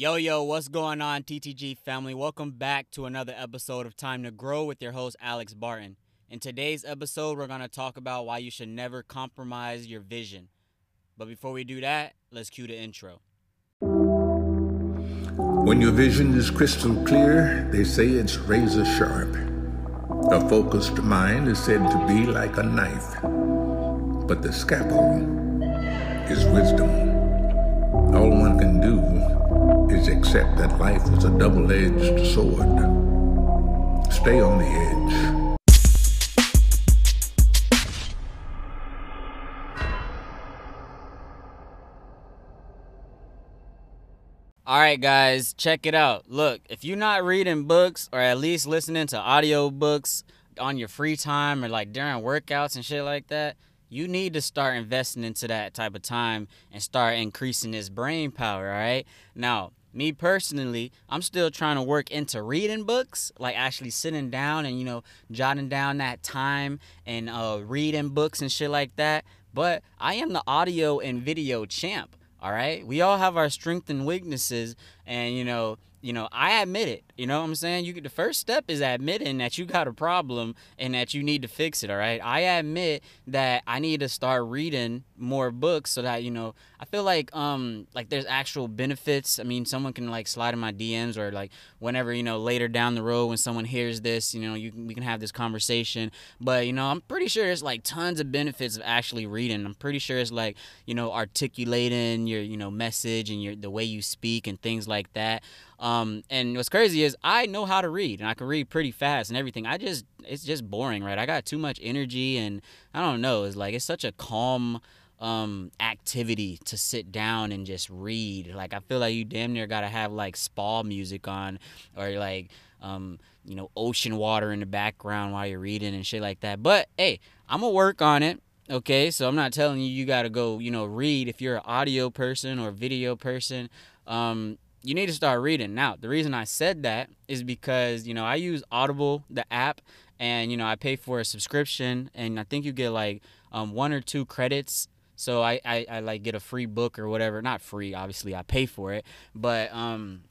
Yo, yo, what's going on, TTG family? Welcome back to another episode of Time to Grow with your host, Alex Barton. In today's episode, we're going to talk about why you should never compromise your vision. But before we do that, let's cue the intro. When your vision is crystal clear, they say it's razor sharp. A focused mind is said to be like a knife, but the scalpel is wisdom. All can do is accept that life is a double edged sword. Stay on the edge. All right, guys, check it out. Look, if you're not reading books or at least listening to audio books on your free time or like during workouts and shit like that, you need to start investing into that type of time and start increasing this brain power, all right? Now, me personally, I'm still trying to work into reading books, like actually sitting down and, you know, jotting down that time and uh, reading books and shit like that. But I am the audio and video champ. All right. We all have our strengths and weaknesses, and you know, you know, I admit it. You know what I'm saying? You the first step is admitting that you got a problem and that you need to fix it, all right? I admit that I need to start reading more books so that, you know, I feel like um like there's actual benefits. I mean, someone can like slide in my DMs or like whenever, you know, later down the road when someone hears this, you know, you we can have this conversation. But, you know, I'm pretty sure there's like tons of benefits of actually reading. I'm pretty sure it's like, you know, articulating your, you know, message and your the way you speak and things like that. Um, and what's crazy is I know how to read and I can read pretty fast and everything. I just it's just boring, right? I got too much energy and I don't know. It's like it's such a calm um activity to sit down and just read. Like I feel like you damn near gotta have like spa music on or like um you know ocean water in the background while you're reading and shit like that. But hey, I'm gonna work on it. Okay, so I'm not telling you you gotta go, you know, read if you're an audio person or video person. Um, you need to start reading. Now, the reason I said that is because, you know, I use Audible, the app, and, you know, I pay for a subscription, and I think you get like um, one or two credits. So I, I, I like get a free book or whatever. Not free, obviously, I pay for it. But um,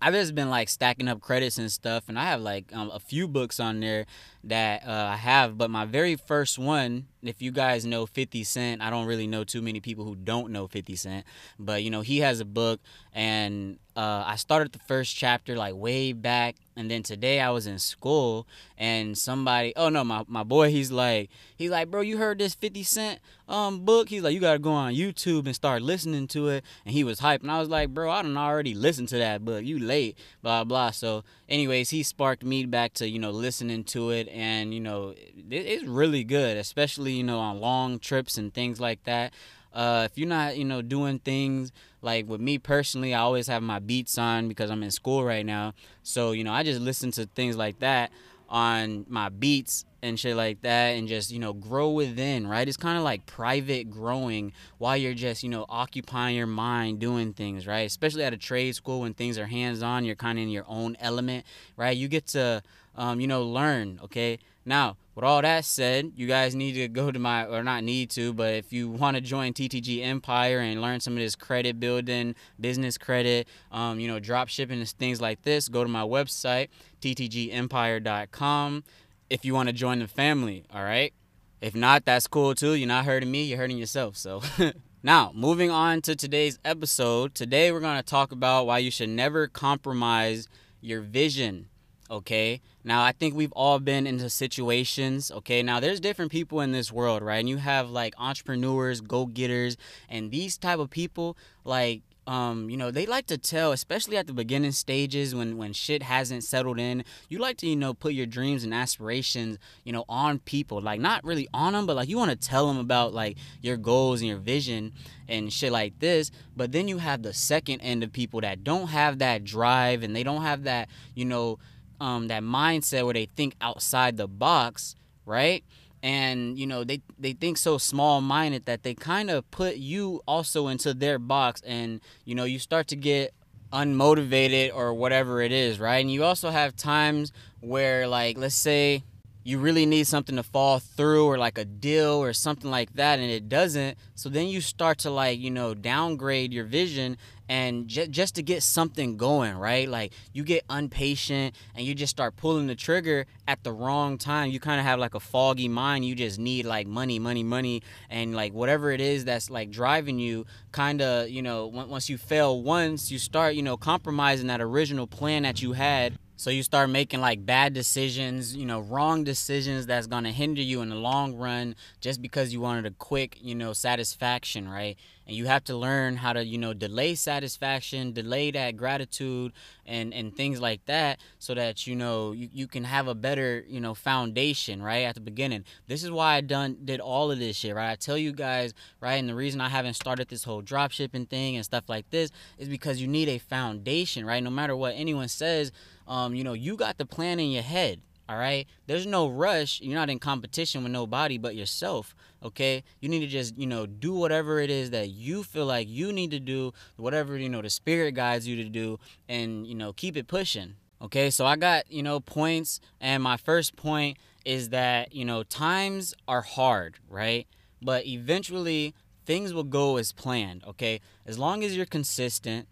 I've just been like stacking up credits and stuff, and I have like um, a few books on there that uh, I have. But my very first one, if you guys know 50 Cent, I don't really know too many people who don't know 50 Cent, but you know, he has a book, and uh, I started the first chapter like way back. And then today I was in school, and somebody, oh no, my, my boy, he's like, he's like, bro, you heard this 50 Cent um book? He's like, you gotta go on YouTube and start listening to it. And he was hyped, and I was like, bro, I don't already listen to that book. You late, blah blah. So, anyways, he sparked me back to you know listening to it, and you know, it, it's really good, especially you know on long trips and things like that. Uh, if you're not, you know, doing things like with me personally, I always have my beats on because I'm in school right now. So, you know, I just listen to things like that on my beats and shit like that and just, you know, grow within, right? It's kind of like private growing while you're just, you know, occupying your mind doing things, right? Especially at a trade school when things are hands on, you're kind of in your own element, right? You get to, um, you know, learn, okay? Now, with all that said, you guys need to go to my, or not need to, but if you want to join TTG Empire and learn some of this credit building, business credit, um, you know, drop shipping and things like this, go to my website, ttgempire.com, if you want to join the family, all right? If not, that's cool too. You're not hurting me, you're hurting yourself. So, now moving on to today's episode. Today, we're going to talk about why you should never compromise your vision okay now i think we've all been into situations okay now there's different people in this world right and you have like entrepreneurs go-getters and these type of people like um, you know, they like to tell, especially at the beginning stages when when shit hasn't settled in. You like to, you know, put your dreams and aspirations, you know, on people. Like not really on them, but like you want to tell them about like your goals and your vision and shit like this. But then you have the second end of people that don't have that drive and they don't have that, you know, um, that mindset where they think outside the box, right? And you know they they think so small minded that they kind of put you also into their box, and you know you start to get unmotivated or whatever it is, right? And you also have times where like let's say you really need something to fall through or like a deal or something like that and it doesn't so then you start to like you know downgrade your vision and j- just to get something going, right? Like you get impatient and you just start pulling the trigger at the wrong time. You kind of have like a foggy mind. You just need like money, money, money, and like whatever it is that's like driving you. Kind of, you know, once you fail once, you start, you know, compromising that original plan that you had so you start making like bad decisions, you know, wrong decisions that's going to hinder you in the long run just because you wanted a quick, you know, satisfaction, right? And you have to learn how to, you know, delay satisfaction, delay that gratitude and and things like that so that you know you, you can have a better, you know, foundation, right? At the beginning. This is why I done did all of this shit, right? I tell you guys, right? And the reason I haven't started this whole drop shipping thing and stuff like this is because you need a foundation, right? No matter what anyone says, um, you know, you got the plan in your head. All right. There's no rush. You're not in competition with nobody but yourself. Okay. You need to just, you know, do whatever it is that you feel like you need to do, whatever, you know, the spirit guides you to do, and, you know, keep it pushing. Okay. So I got, you know, points. And my first point is that, you know, times are hard, right? But eventually things will go as planned. Okay. As long as you're consistent,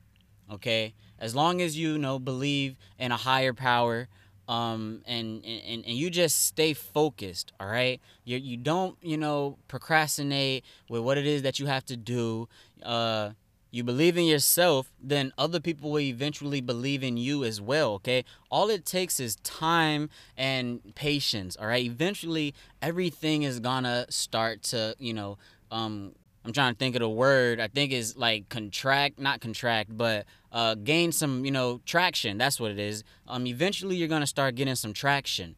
okay as long as you, know believe in a higher power um, and, and and you just stay focused all right? You, you don't you know procrastinate with what it is that you have to do. Uh, you believe in yourself then other people will eventually believe in you as well okay? All it takes is time and patience all right? Eventually everything is gonna start to you know um I'm trying to think of the word. I think is like contract, not contract, but uh, gain some, you know, traction. That's what it is. Um, eventually you're gonna start getting some traction.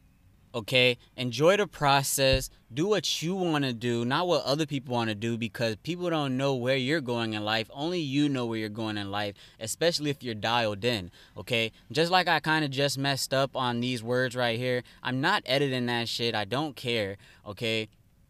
Okay, enjoy the process. Do what you want to do, not what other people want to do, because people don't know where you're going in life. Only you know where you're going in life, especially if you're dialed in. Okay, just like I kind of just messed up on these words right here. I'm not editing that shit. I don't care. Okay,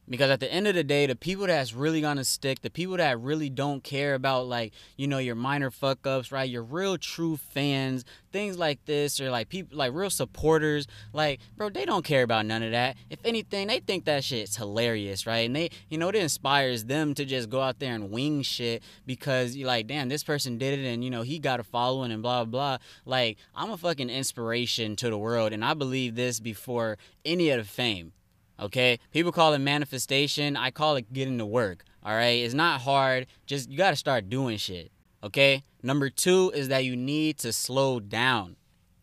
because at the end of the day, the people that's really gonna stick, the people that really don't care about like, you know, your minor fuck ups, right? Your real true fans, things like this, or like people like real supporters, like, bro, they don't care about none of that. If anything, they think that shit's hilarious, right? And they, you know, it inspires them to just go out there and wing shit because you're like, damn, this person did it and you know, he got a following and blah blah. Like, I'm a fucking inspiration to the world, and I believe this before any of the fame. Okay? People call it manifestation. I call it getting to work. All right? It's not hard. Just you got to start doing shit. Okay? Number 2 is that you need to slow down.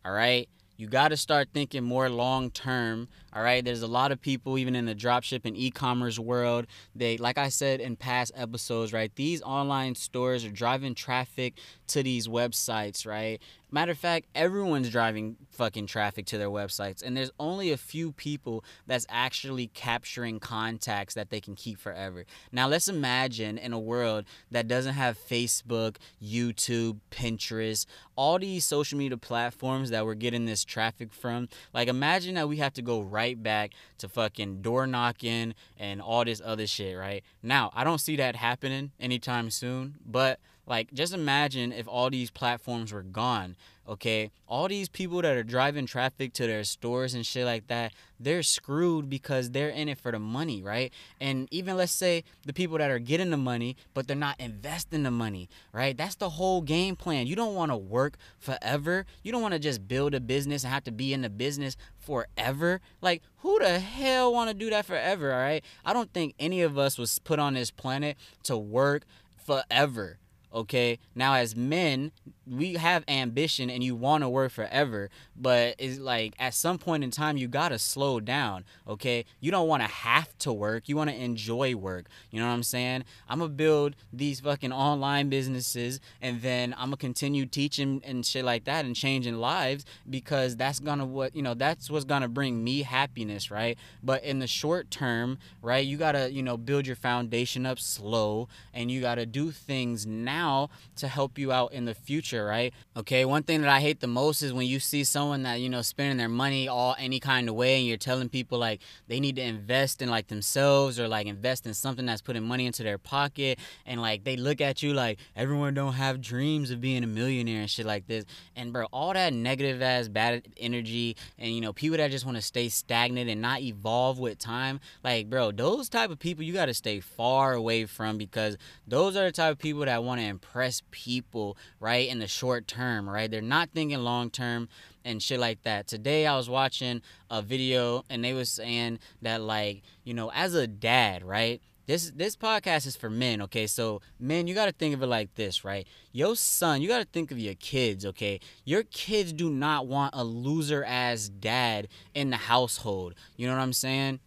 All right? You got to start thinking more long term. All right. There's a lot of people, even in the dropship and e commerce world, they, like I said in past episodes, right? These online stores are driving traffic to these websites, right? Matter of fact, everyone's driving fucking traffic to their websites, and there's only a few people that's actually capturing contacts that they can keep forever. Now, let's imagine in a world that doesn't have Facebook, YouTube, Pinterest, all these social media platforms that we're getting this traffic from. Like, imagine that we have to go right back to fucking door knocking and all this other shit, right? Now, I don't see that happening anytime soon, but like, just imagine if all these platforms were gone, okay? All these people that are driving traffic to their stores and shit like that, they're screwed because they're in it for the money, right? And even let's say the people that are getting the money, but they're not investing the money, right? That's the whole game plan. You don't want to work forever. You don't want to just build a business and have to be in the business forever. Like, who the hell want to do that forever, all right? I don't think any of us was put on this planet to work forever okay? Now as men we have ambition and you want to work forever but it's like at some point in time you gotta slow down okay? You don't want to have to work you want to enjoy work you know what i'm saying? I'm gonna build these fucking online businesses and then i'm gonna continue teaching and shit like that and changing lives because that's gonna what you know that's what's gonna bring me happiness right? But in the short term right you gotta you know build your foundation up slow and you gotta do things now now to help you out in the future right? Okay, one thing that I hate the most is when you see someone that, you know, spending their money all any kind of way and you're telling people like they need to invest in like themselves or like invest in something that's putting money into their pocket and like they look at you like everyone don't have dreams of being a millionaire and shit like this. And bro, all that negative ass bad energy and you know, people that just want to stay stagnant and not evolve with time, like bro, those type of people you got to stay far away from because those are the type of people that want to impress people, right, in the short term, right? They're not thinking long term and shit like that. Today I was watching a video and they was saying that like, you know, as a dad, right? This this podcast is for men, okay? So men, you gotta think of it like this, right? Your son, you gotta think of your kids, okay? Your kids do not want a loser ass dad in the household. You know what I'm saying?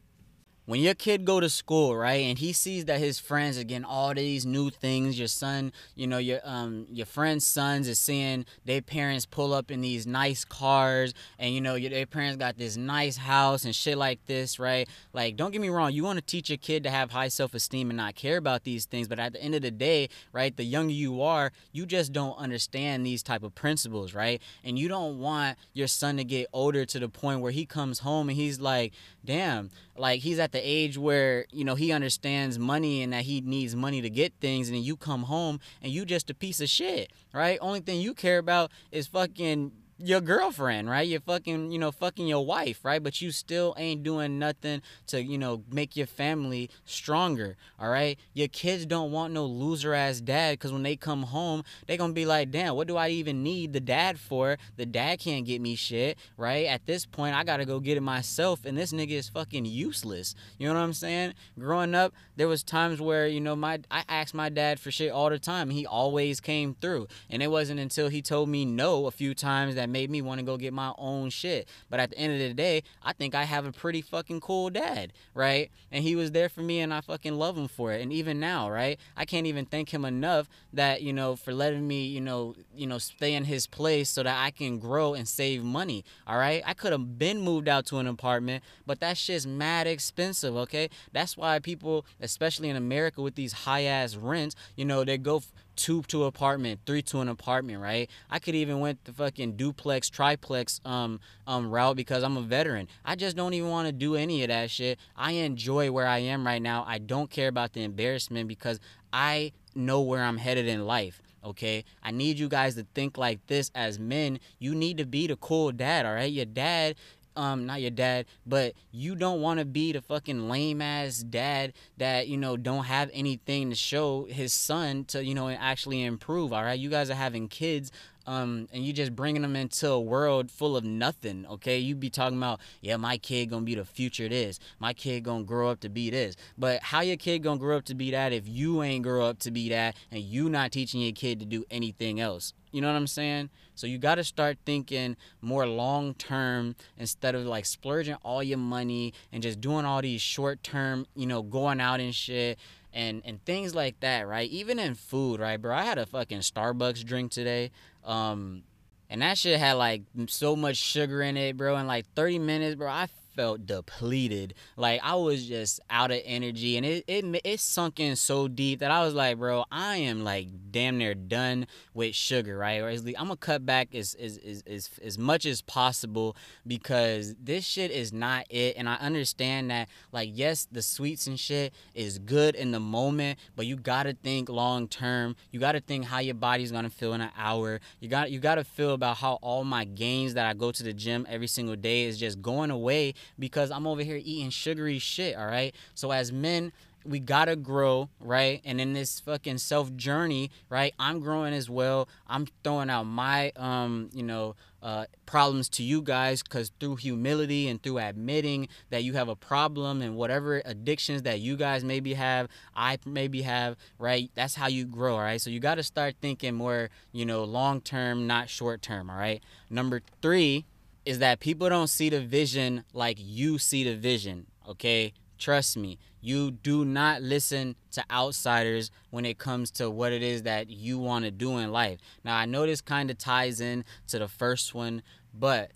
When your kid go to school right and he sees that his friends are getting all these new things your son you know your um your friend's sons is seeing their parents pull up in these nice cars and you know your, their parents got this nice house and shit like this right? Like don't get me wrong you want to teach your kid to have high self-esteem and not care about these things but at the end of the day right the younger you are you just don't understand these type of principles right? And you don't want your son to get older to the point where he comes home and he's like damn like he's at the age where you know he understands money and that he needs money to get things and then you come home and you just a piece of shit right? Only thing you care about is fucking your girlfriend, right? You're fucking, you know, fucking your wife, right? But you still ain't doing nothing to, you know, make your family stronger, all right? Your kids don't want no loser ass dad because when they come home, they gonna be like, damn, what do I even need the dad for? The dad can't get me shit, right? At this point, I gotta go get it myself, and this nigga is fucking useless. You know what I'm saying? Growing up, there was times where, you know, my I asked my dad for shit all the time. He always came through. And it wasn't until he told me no a few times that made me want to go get my own shit. But at the end of the day, I think I have a pretty fucking cool dad, right? And he was there for me and I fucking love him for it. And even now, right? I can't even thank him enough that, you know, for letting me, you know, you know, stay in his place so that I can grow and save money. All right? I could have been moved out to an apartment, but that shit's mad expensive, okay? That's why people, especially in America with these high ass rents, you know, they go two to apartment, three to an apartment, right? I could even went the fucking duplex, triplex um um route because I'm a veteran. I just don't even want to do any of that shit. I enjoy where I am right now. I don't care about the embarrassment because I know where I'm headed in life okay? I need you guys to think like this as men. You need to be the cool dad, all right? Your dad um not your dad, but you don't want to be the fucking lame ass dad that you know don't have anything to show his son to you know actually improve. All right, you guys are having kids um, and you just bringing them into a world full of nothing. Okay, you be talking about, yeah, my kid gonna be the future. This, my kid gonna grow up to be this. But how your kid gonna grow up to be that if you ain't grow up to be that, and you not teaching your kid to do anything else? You know what I'm saying? So you got to start thinking more long term instead of like splurging all your money and just doing all these short term, you know, going out and shit and and things like that, right? Even in food, right, bro? I had a fucking Starbucks drink today. Um, and that shit had like so much sugar in it, bro. In like 30 minutes, bro, I felt depleted. Like I was just out of energy, and it it it sunk in so deep that I was like, bro, I am like damn near done with sugar, right? Or at least I'm gonna cut back as as, as as as much as possible because this shit is not it. And I understand that, like, yes, the sweets and shit is good in the moment, but you gotta think long term. You gotta think how your body's gonna feel in an hour. You got you gotta feel about how all my gains that I go to the gym every single day is just going away because I'm over here eating sugary shit, all right? So as men, we gotta grow, right? And in this fucking self journey, right? I'm growing as well. I'm throwing out my, um, you know, uh, problems to you guys because through humility and through admitting that you have a problem and whatever addictions that you guys maybe have, I maybe have, right? That's how you grow, all right? So you got to start thinking more, you know, long term, not short term, all right? Number three is that people don't see the vision like you see the vision, okay? Trust me, you do not listen to outsiders when it comes to what it is that you want to do in life. Now, I know this kind of ties in to the first one, but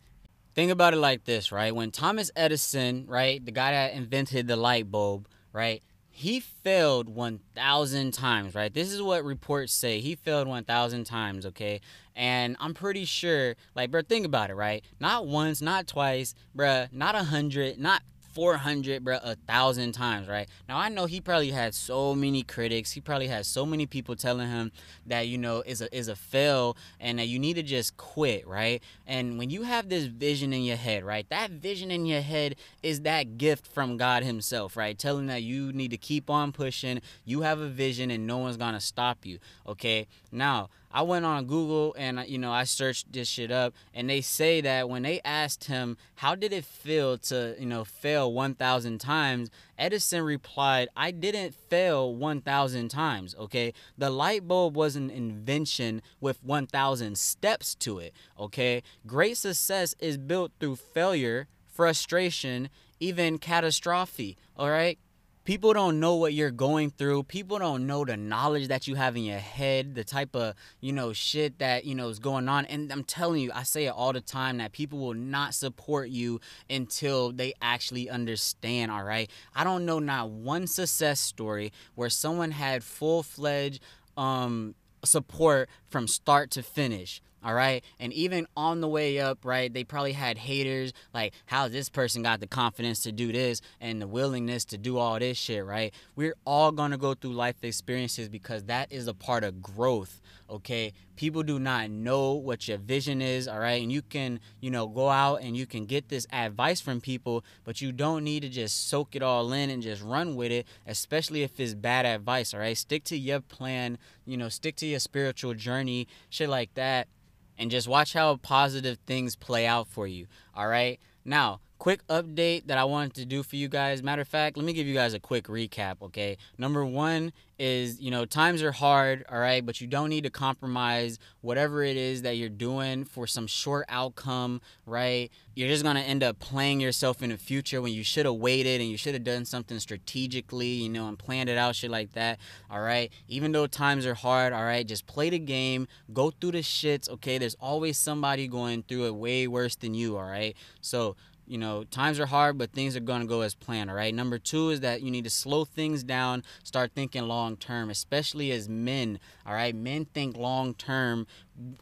think about it like this, right? When Thomas Edison, right, the guy that invented the light bulb, right, he failed 1000 times right this is what reports say he failed 1000 times okay and i'm pretty sure like bro think about it right? Not once not twice bro, not a hundred not 400 bro a thousand times right? Now i know he probably had so many critics he probably had so many people telling him that you know is a is a fail and that you need to just quit right? And when you have this vision in your head right that vision in your head is that gift from god himself right? Telling that you need to keep on pushing you have a vision and no one's gonna stop you okay? Now I went on Google and you know I searched this shit up, and they say that when they asked him how did it feel to you know fail 1,000 times, Edison replied, "I didn't fail 1,000 times. Okay, the light bulb was an invention with 1,000 steps to it. Okay, great success is built through failure, frustration, even catastrophe. All right." People don't know what you're going through. People don't know the knowledge that you have in your head the type of you know shit that you know is going on. And i'm telling you i say it all the time that people will not support you until they actually understand all right? I don't know not one success story where someone had full-fledged um support from start to finish all right? And even on the way up right they probably had haters like how this person got the confidence to do this and the willingness to do all this shit right? We're all gonna go through life experiences because that is a part of growth okay? People do not know what your vision is all right? And you can you know go out and you can get this advice from people but you don't need to just soak it all in and just run with it especially if it's bad advice all right? Stick to your plan you know stick to your spiritual journey shit like that and just watch how positive things play out for you. All right. Now, quick update that I wanted to do for you guys. Matter of fact, let me give you guys a quick recap, okay? Number one is, you know, times are hard, all right, but you don't need to compromise whatever it is that you're doing for some short outcome, right? You're just gonna end up playing yourself in the future when you should have waited and you should have done something strategically, you know, and planned it out, shit like that, all right? Even though times are hard, all right, just play the game, go through the shits, okay? There's always somebody going through it way worse than you, all right? So, you know, times are hard, but things are going to go as planned, all right? Number two is that you need to slow things down, start thinking long term, especially as men, all right? Men think long term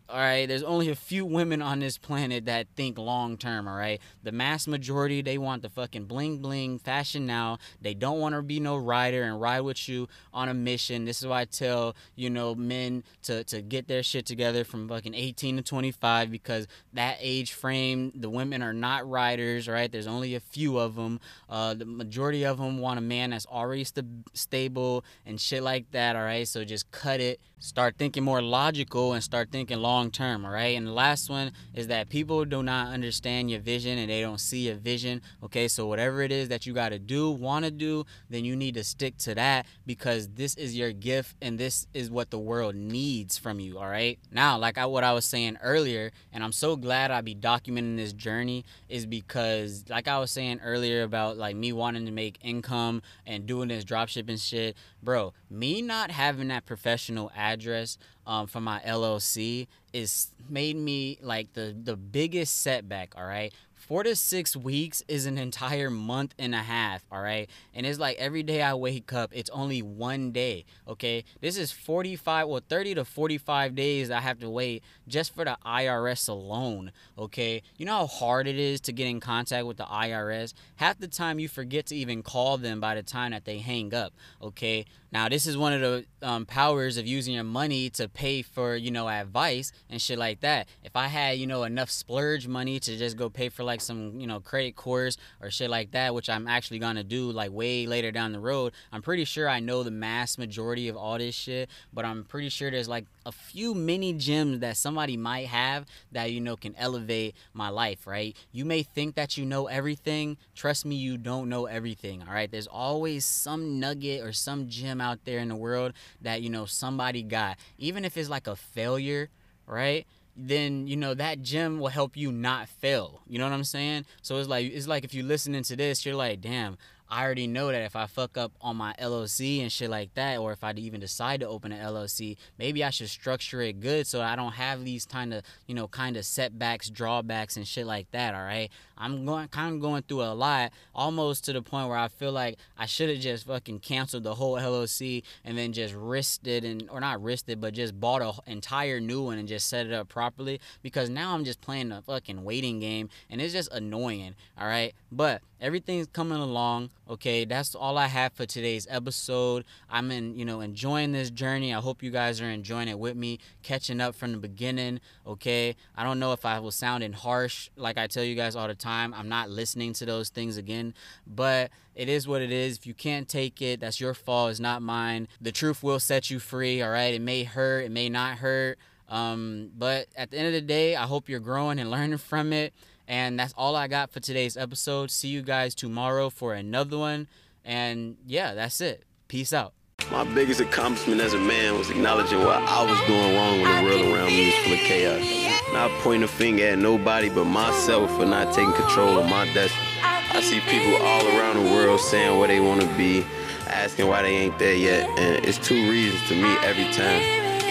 all right there's only a few women on this planet that think long term all right? The mass majority they want the fucking bling bling fashion now. They don't want to be no rider and ride with you on a mission. This is why i tell you know men to to get their shit together from fucking 18 to 25 because that age frame the women are not riders right? There's only a few of them uh the majority of them want a man that's already st- stable and shit like that all right? So just cut it. Start thinking more logical and start thinking long term all right? And the last one is that people do not understand your vision and they don't see your vision okay? So whatever it is that you got to do want to do then you need to stick to that because this is your gift and this is what the world needs from you all right? Now like I, what i was saying earlier and i'm so glad i be documenting this journey is because like i was saying earlier about like me wanting to make income and doing this dropshipping shit bro me not having that professional address um, for my LLC is made me like the the biggest setback. All right, four to six weeks is an entire month and a half. All right, and it's like every day I wake up, it's only one day. Okay, this is forty five, well, thirty to forty five days I have to wait just for the IRS alone. Okay, you know how hard it is to get in contact with the IRS. Half the time you forget to even call them by the time that they hang up. Okay, now this is one of the um, powers of using your money to pay for you know advice and shit like that. If I had you know enough splurge money to just go pay for like some you know credit course or shit like that, which I'm actually gonna do like way later down the road, I'm pretty sure I know the mass majority of all this shit. But I'm pretty sure there's like a few mini gems that somebody might have that you know can elevate my life. Right? You may think that you know everything. Trust me, you don't know everything. All right. There's always some nugget or some gem out there in the world that you know somebody got even if it's like a failure right then you know that gym will help you not fail you know what i'm saying so it's like it's like if you're listening to this you're like damn I already know that if I fuck up on my LLC and shit like that, or if I even decide to open an LLC, maybe I should structure it good so I don't have these kind of, you know, kind of setbacks, drawbacks, and shit like that. All right. I'm going kind of going through a lot, almost to the point where I feel like I should have just fucking canceled the whole LLC and then just risked it and or not risked it, but just bought an entire new one and just set it up properly. Because now I'm just playing a fucking waiting game and it's just annoying. All right. But everything's coming along okay that's all i have for today's episode i'm in you know enjoying this journey i hope you guys are enjoying it with me catching up from the beginning okay i don't know if i was sounding harsh like i tell you guys all the time i'm not listening to those things again but it is what it is if you can't take it that's your fault it's not mine the truth will set you free all right it may hurt it may not hurt um, but at the end of the day i hope you're growing and learning from it and that's all I got for today's episode. See you guys tomorrow for another one. And yeah, that's it. Peace out. My biggest accomplishment as a man was acknowledging what I was doing wrong when the world around me was full of chaos. Not pointing a finger at nobody but myself for not taking control of my destiny. I see people all around the world saying where they want to be, asking why they ain't there yet, and it's two reasons to me every time.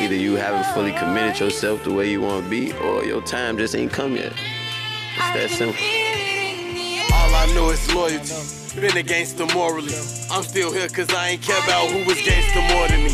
Either you haven't fully committed yourself the way you want to be, or your time just ain't come yet. It's that simple. All I know is loyalty. Been a gangster morally. I'm still here cause I ain't care about who was gangster more than me.